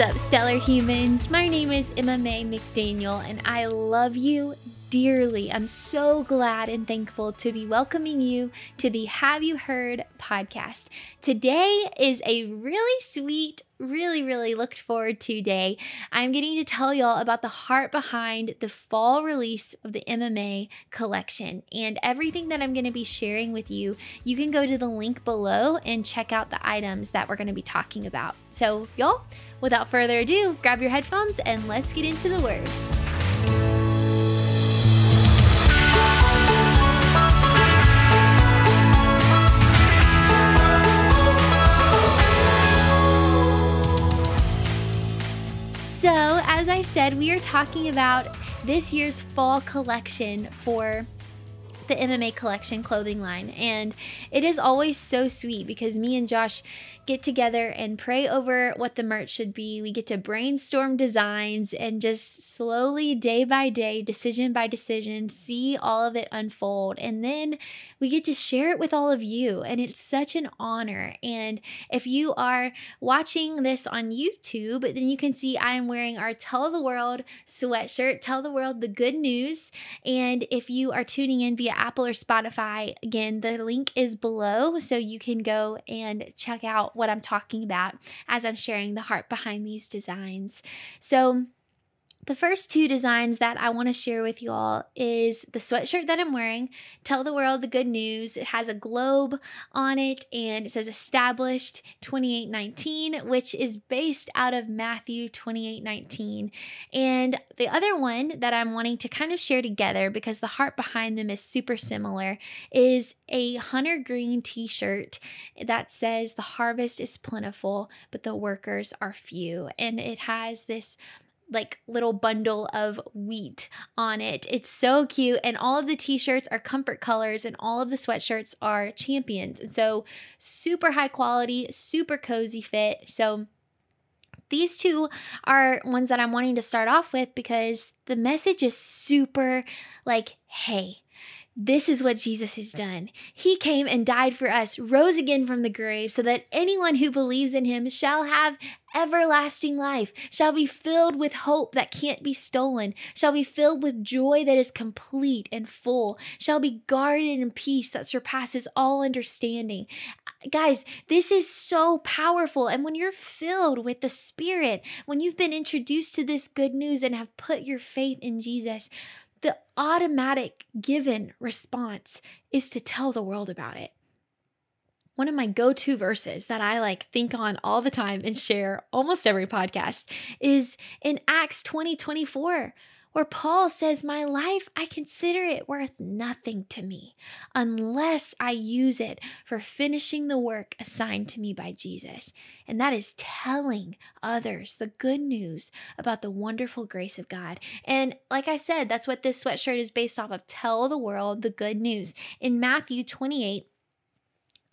up? Stellar humans? My name is Emma Mae McDaniel, and I love you dearly. I'm so glad and thankful to be welcoming you to the Have You Heard podcast. Today is a really sweet, really, really looked forward to day. I'm getting to tell y'all about the heart behind the fall release of the Emma Mae collection and everything that I'm going to be sharing with you. You can go to the link below and check out the items that we're going to be talking about. So, y'all, without further ado, grab your headphones and let's get into the word. So, as I said, we are talking about this year's fall collection for the Mae collection clothing line. And it is always so sweet because me and Josh get together and pray over what the merch should be. We get to brainstorm designs and just slowly, day by day, decision by decision, see all of it unfold. And then we get to share it with all of you. And it's such an honor. And if you are watching this on YouTube, then you can see I am wearing our Tell the World sweatshirt, Tell the World the Good News. And if you are tuning in via Apple or Spotify, again, the link is below so you can go and check out what I'm talking about as I'm sharing the heart behind these designs. So, the first two designs that I want to share with you all is the sweatshirt that I'm wearing. Tell the world the good news. It has a globe on it and it says established 2819, which is based out of Matthew 2819. And the other one that I'm wanting to kind of share together because the heart behind them is super similar is a hunter green t shirt that says the harvest is plentiful, but the workers are few. And it has this like little bundle of wheat on it. It's so cute. And all of the t shirts are comfort colors and all of the sweatshirts are champions. And so super high quality, super cozy fit. So these two are ones that I'm wanting to start off with because the message is super like, hey, this is what Jesus has done. He came and died for us, rose again from the grave, so that anyone who believes in him shall have everlasting life, shall be filled with hope that can't be stolen, shall be filled with joy that is complete and full, shall be guarded in peace that surpasses all understanding. Guys, this is so powerful. And when you're filled with the Spirit, when you've been introduced to this good news and have put your faith in Jesus, the automatic given response is to tell the world about it. One of my go to verses that I like think on all the time and share almost every podcast is in Acts 20 24 where Paul says, My life, I consider it worth nothing to me unless I use it for finishing the work assigned to me by Jesus. And that is telling others the good news about the wonderful grace of God. And like I said, that's what this sweatshirt is based off of. Tell the world the good news. In Matthew 28,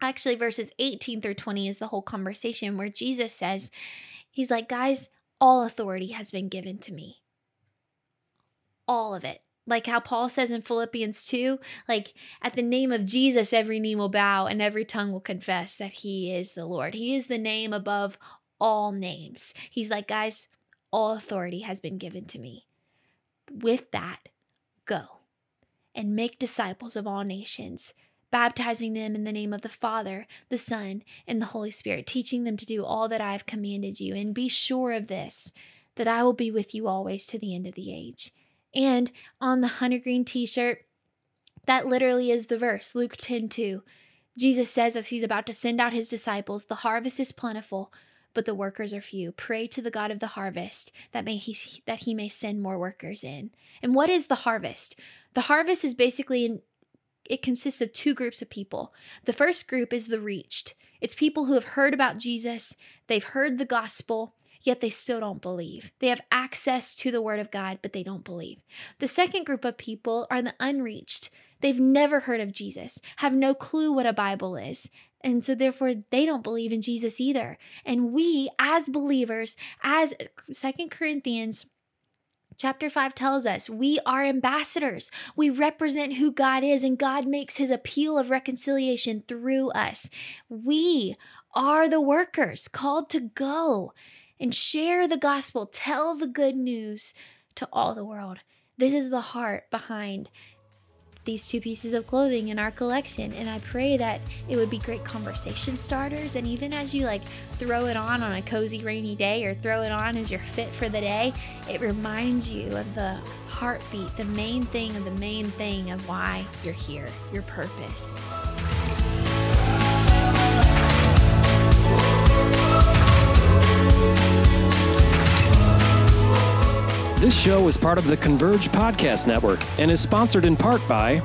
actually, verses 18 through 20 is the whole conversation where Jesus says, He's like, guys, all authority has been given to me all of it. Like how Paul says in Philippians 2, like at the name of Jesus, every knee will bow and every tongue will confess that he is the Lord. He is the name above all names. He's like, guys, all authority has been given to me. With that, go and make disciples of all nations, baptizing them in the name of the Father, the Son, and the Holy Spirit, teaching them to do all that I have commanded you. And be sure of this, that I will be with you always to the end of the age. And on the hunter green t shirt, that literally is the verse, Luke 10 2. Jesus says, as he's about to send out his disciples, the harvest is plentiful, but the workers are few. Pray to the God of the harvest that may he that he may send more workers in. And what is the harvest? The harvest is basically it consists of two groups of people. The first group is the reached. It's people who have heard about Jesus, they've heard the gospel, yet they still don't believe. They have access to the Word of God, but they don't believe. The second group of people are the unreached. They've never heard of Jesus, have no clue what a Bible is. And so, therefore, they don't believe in Jesus either. And we, as believers, as Second Corinthians Chapter 5 tells us we are ambassadors. We represent who God is, and God makes his appeal of reconciliation through us. We are the workers called to go and share the gospel. Tell the good news to all the world. This is the heart behind these two pieces of clothing in our collection and i pray that it would be great conversation starters and even as you like throw it on on a cozy rainy day or throw it on as you're fit for the day it reminds you of the heartbeat the main thing of the main thing of why you're here your purpose This show is part of the Converge Podcast Network and is sponsored in part by.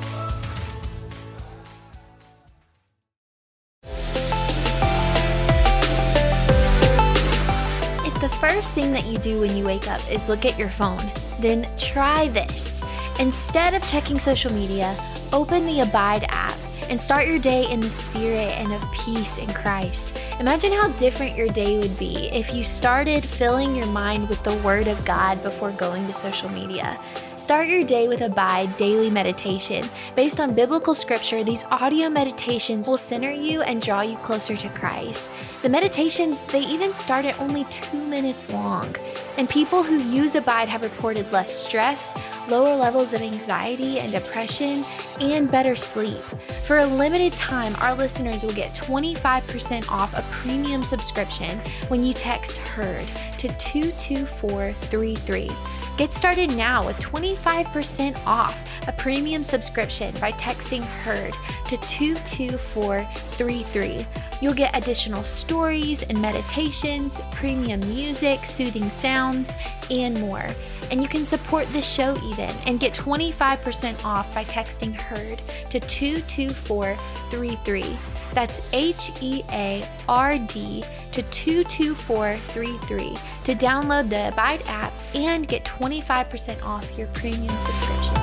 If the first thing that you do when you wake up is look at your phone, then try this. Instead of checking social media, open the Abide app and start your day in the spirit and of peace in Christ. Imagine how different your day would be if you started filling your mind with the Word of God before going to social media. Start your day with Abide Daily Meditation. Based on biblical scripture, these audio meditations will center you and draw you closer to Christ. The meditations, they even start at only two minutes long. And people who use Abide have reported less stress, lower levels of anxiety and depression, and better sleep. For a limited time, our listeners will get 25% off a premium subscription when you text HEARD to 22433. Get started now with 25% off a premium subscription by texting HEARD to 22433. You'll get additional stories and meditations, premium music, soothing sounds, and more. And you can support this show even and get 25% off by texting HEARD to 22433. That's H E A R D to 22433 to download the Abide app and get 25% off your premium subscription.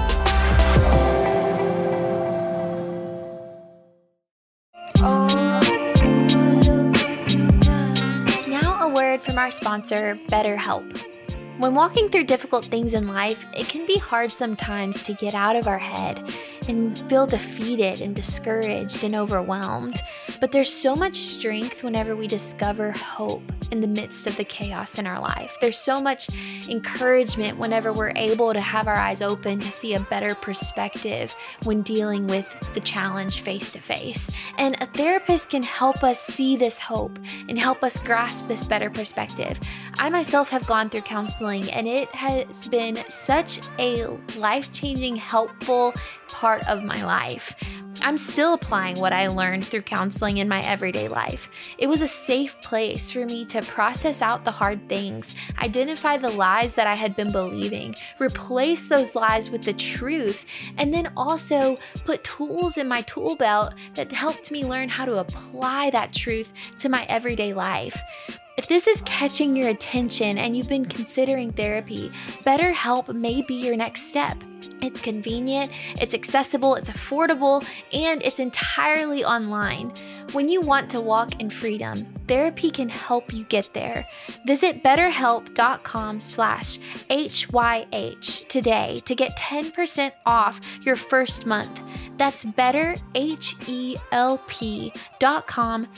Now, a word from our sponsor, BetterHelp. When walking through difficult things in life, it can be hard sometimes to get out of our head and feel defeated and discouraged and overwhelmed. But there's so much strength whenever we discover hope in the midst of the chaos in our life. There's so much encouragement whenever we're able to have our eyes open to see a better perspective when dealing with the challenge face to face. And a therapist can help us see this hope and help us grasp this better perspective. I myself have gone through counseling and it has been such a life changing, helpful part of my life. I'm still applying what I learned through counseling in my everyday life. It was a safe place for me to process out the hard things, identify the lies that I had been believing, replace those lies with the truth, and then also put tools in my tool belt that helped me learn how to apply that truth to my everyday life. If this is catching your attention and you've been considering therapy, BetterHelp may be your next step. It's convenient, it's accessible, it's affordable, and it's entirely online. When you want to walk in freedom, therapy can help you get there. Visit betterhelp.com slash HYH today to get 10% off your first month. That's betterhelp.com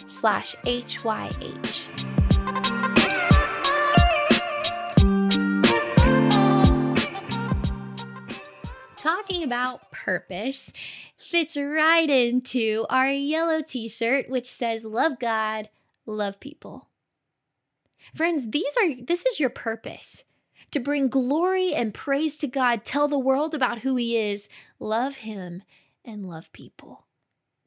talking about purpose fits right into our yellow t shirt, which says, Love God, love people. Friends, these are this is your purpose to bring glory and praise to God, tell the world about who He is, love Him, and love people.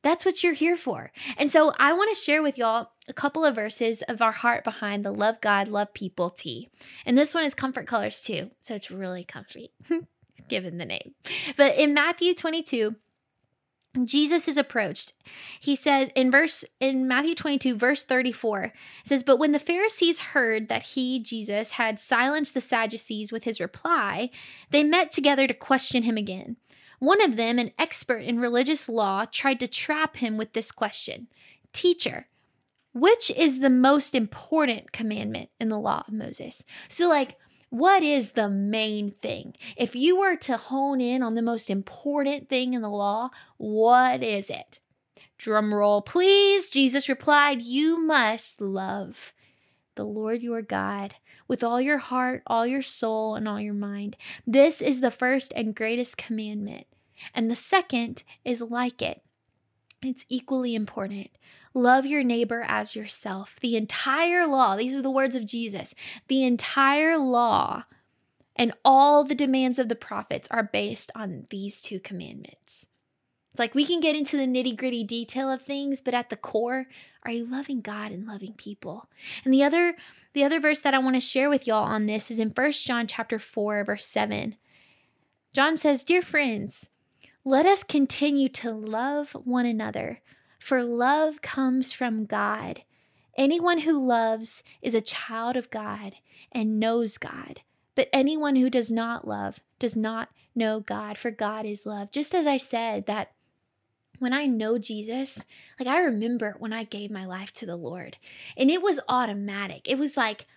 That's what you're here for. And so I want to share with y'all a couple of verses of our heart behind the Love God, Love People tee. And this one is comfort colors too. So it's really comfy. given the name. But in Matthew 22, Jesus is approached. He says in verse in Matthew 22 verse 34 says but when the Pharisees heard that he Jesus had silenced the Sadducees with his reply they met together to question him again. One of them an expert in religious law tried to trap him with this question. Teacher, which is the most important commandment in the law of Moses? So like what is the main thing? If you were to hone in on the most important thing in the law, what is it? Drum roll, please. Jesus replied, You must love the Lord your God with all your heart, all your soul, and all your mind. This is the first and greatest commandment. And the second is like it. It's equally important. Love your neighbor as yourself. The entire law, these are the words of Jesus, the entire law and all the demands of the prophets are based on these two commandments. It's like we can get into the nitty gritty detail of things, but at the core, are you loving God and loving people? And the other, the other verse that I want to share with y'all on this is in First John chapter 4, verse 7. John says, Dear friends, let us continue to love one another for love comes from God. Anyone who loves is a child of God and knows God. But anyone who does not love does not know God, for God is love. Just as I said that when I know Jesus, like I remember when I gave my life to the Lord, and it was automatic. It was like,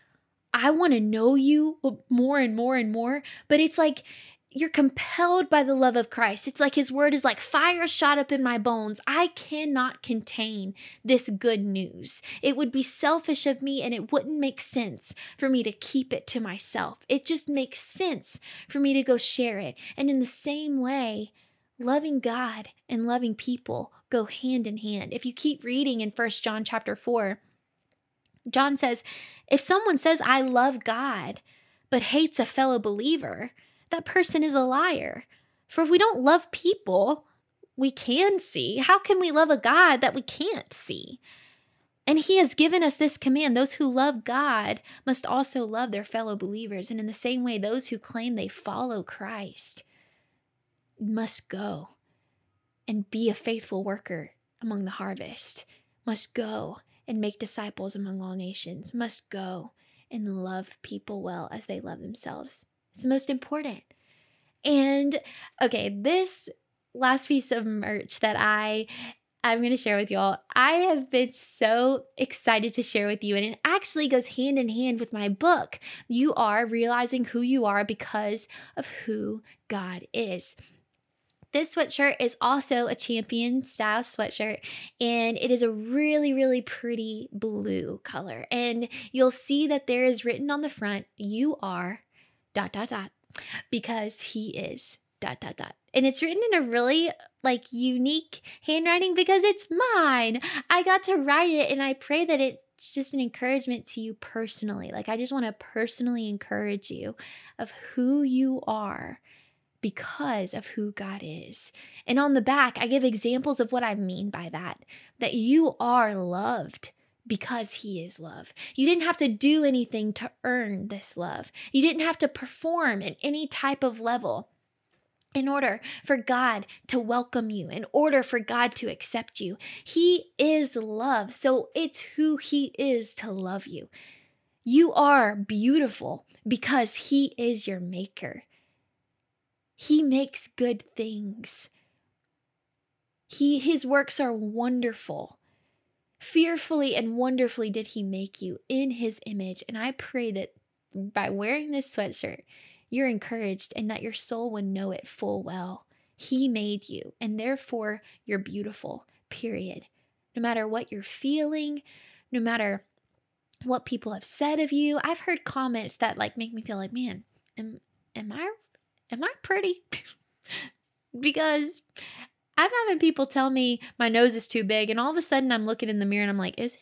I want to know you more and more and more. But it's like you're compelled by the love of Christ. It's like his word is like fire shot up in my bones. I cannot contain this good news. It would be selfish of me and it wouldn't make sense for me to keep it to myself. It just makes sense for me to go share it. And in the same way, loving God and loving people go hand in hand. If you keep reading in First John chapter 4, John says, if someone says I love God but hates a fellow believer, that person is a liar. For if we don't love people we can see, how can we love a God that we can't see? And he has given us this command those who love God must also love their fellow believers. And in the same way, those who claim they follow Christ must go and be a faithful worker among the harvest, must go and make disciples among all nations, must go and love people well as they love themselves. It's the most important. And okay, this last piece of merch that I I'm going to share with y'all. I have been so excited to share with you, and it actually goes hand in hand with my book. You are realizing who you are because of who God is. This sweatshirt is also a champion style sweatshirt, and it is a really, really pretty blue color. And you'll see that there is written on the front, You are dot dot dot because he is dot dot dot. And it's written in a really like unique handwriting because it's mine. I got to write it and i pray that it's just an encouragement to you personally. Like i just want to personally encourage you of who you are because of who God is. And on the back, I give examples of what I mean by that that you are loved because He is love. You didn't have to do anything to earn this love, you didn't have to perform at any type of level. In order for God to welcome you, in order for God to accept you, He is love. So it's who He is to love you. You are beautiful because He is your maker. He makes good things. He, his works are wonderful. Fearfully and wonderfully did he make you in his image. And I pray that by wearing this sweatshirt, you're encouraged and that your soul would know it full well. He made you, and therefore you're beautiful, period. No matter what you're feeling, no matter what people have said of you. I've heard comments that like make me feel like, man, am am I am I pretty? because I'm having people tell me my nose is too big, and all of a sudden I'm looking in the mirror and I'm like, is it?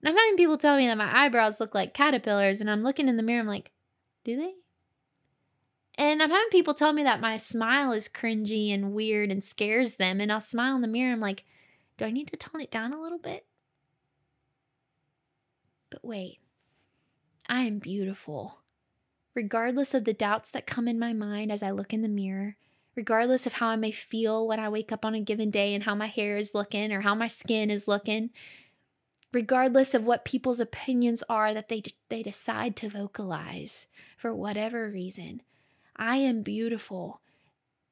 And I'm having people tell me that my eyebrows look like caterpillars, and I'm looking in the mirror, I'm like, do they? And I'm having people tell me that my smile is cringy and weird and scares them, and I'll smile in the mirror, I'm like, do I need to tone it down a little bit? But wait, I am beautiful. Regardless of the doubts that come in my mind as I look in the mirror, regardless of how I may feel when I wake up on a given day and how my hair is looking or how my skin is looking, regardless of what people's opinions are that they they decide to vocalize for whatever reason. I am beautiful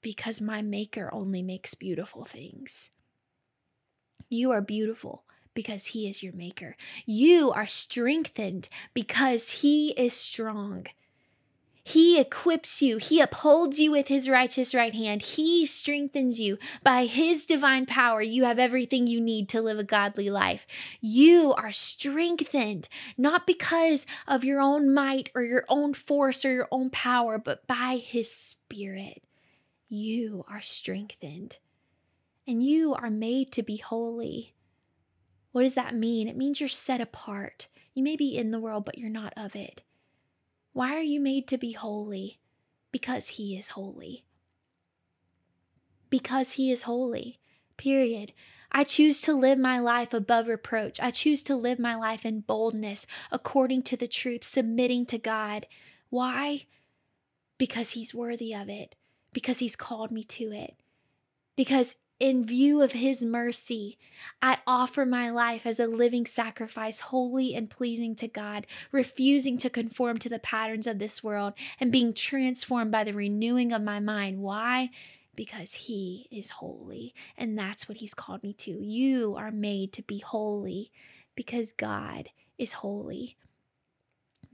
because my maker only makes beautiful things. You are beautiful because he is your maker. You are strengthened because he is strong. He equips you. He upholds you with his righteous right hand. He strengthens you. By his divine power, you have everything you need to live a godly life. You are strengthened, not because of your own might or your own force or your own power, but by his spirit. You are strengthened. And you are made to be holy. What does that mean? It means you're set apart. You may be in the world, but you're not of it. Why are you made to be holy? Because He is holy. Because He is holy. Period. I choose to live my life above reproach. I choose to live my life in boldness, according to the truth, submitting to God. Why? Because He's worthy of it, because He's called me to it, because in view of his mercy, I offer my life as a living sacrifice, holy and pleasing to God, refusing to conform to the patterns of this world and being transformed by the renewing of my mind. Why? Because he is holy, and that's what he's called me to. You are made to be holy because God is holy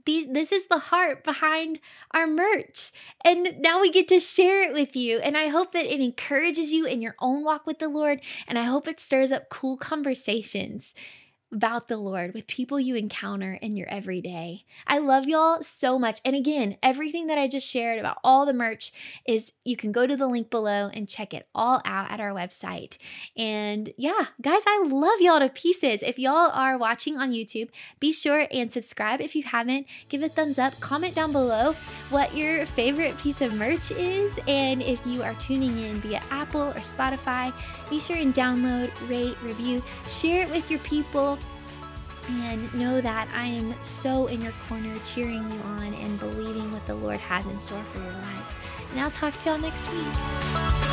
these, this is the heart behind our merch. And now we get to share it with you. And I hope that it encourages you in your own walk with the Lord. And I hope it stirs up cool conversations about the Lord with people you encounter in your everyday. I love y'all so much. And again, everything that I just shared about all the merch is you can go to the link below and check it all out at our website. And yeah, guys, I love y'all to pieces. If y'all are watching on YouTube, be sure and subscribe if you haven't. Give a thumbs up, comment down below what your favorite piece of merch is. And if you are tuning in via Apple or Spotify, be sure and download, rate, review, share it with your people and know that I am so in your corner, cheering you on and believing what the Lord has in store for your life. And I'll talk to y'all next week.